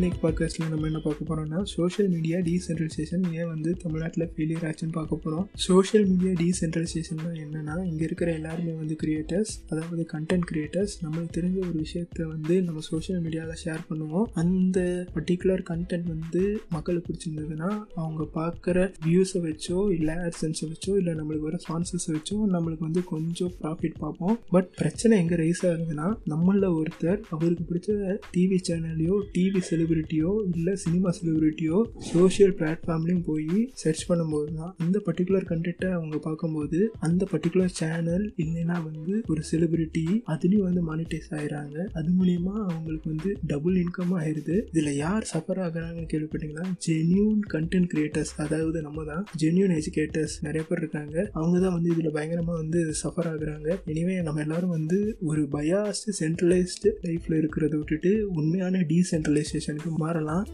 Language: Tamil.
இன்னைக்கு பாட்காஸ்ட்டில் நம்ம என்ன பார்க்க போகிறோம்னா சோஷியல் மீடியா டீசென்ட்ரலைசேஷன் ஏன் வந்து தமிழ்நாட்டில் ஃபெயிலியர் ஆச்சுன்னு பார்க்க போகிறோம் சோஷியல் மீடியா டீசென்ட்ரலைசேஷன்னா என்னென்னா இங்கே இருக்கிற எல்லாருமே வந்து கிரியேட்டர்ஸ் அதாவது கண்டென்ட் கிரியேட்டர்ஸ் நம்மளுக்கு தெரிஞ்ச ஒரு விஷயத்த வந்து நம்ம சோஷியல் மீடியாவில் ஷேர் பண்ணுவோம். அந்த பர்டிகுலர் கண்டென்ட் வந்து மக்களுக்கு பிடிச்சிருந்ததுன்னா அவங்க பார்க்குற வியூஸை வச்சோ இல்லை ஆட்சன்ஸை வச்சோ இல்லை நம்மளுக்கு வர ஸ்பான்சர்ஸை வச்சோ நம்மளுக்கு வந்து கொஞ்சம் ப்ராஃபிட் பார்ப்போம். பட் பிரச்சனை எங்கே ரைஸ் ஆகுதுன்னா நம்மளில் ஒருத்தர் அவருக்கு பிடிச்ச டிவி சேனல்லையோ டிவி செலிபிரிட்டியோ இல்லை சினிமா செலிபிரிட்டியோ சோஷியல் பிளாட்ஃபார்ம்லேயும் போய் சர்ச் பண்ணும்போது தான் அந்த பர்டிகுலர் கண்டென்ட்டை அவங்க பார்க்கும்போது அந்த பர்டிகுலர் சேனல் இல்லைன்னா வந்து ஒரு செலிபிரிட்டி அதுலேயும் வந்து மானிட்டைஸ் ஆயிடுறாங்க அது மூலியமா அவங்களுக்கு வந்து டபுள் இன்கம் ஆயிடுது இதில் யார் சஃபர் ஆகுறாங்கன்னு கேள்விப்பட்டீங்கன்னா ஜென்யூன் கண்டென்ட் கிரியேட்டர்ஸ் அதாவது நம்ம தான் ஜென்யூன் எஜுகேட்டர்ஸ் நிறைய பேர் இருக்காங்க. அவங்க தான் வந்து இதில் பயங்கரமாக வந்து சஃபர் ஆகுறாங்க. எனிவே நம்ம எல்லாரும் வந்து ஒரு பயாஸ்டு சென்ட்ரலைஸ்டு லைஃப்பில் இருக்கிறத விட்டுட்டு உண்மையான டீசென்ட்ரலைசேஷன் டீசென்ட்ரலைசேஷனுக்கு மாறலாம்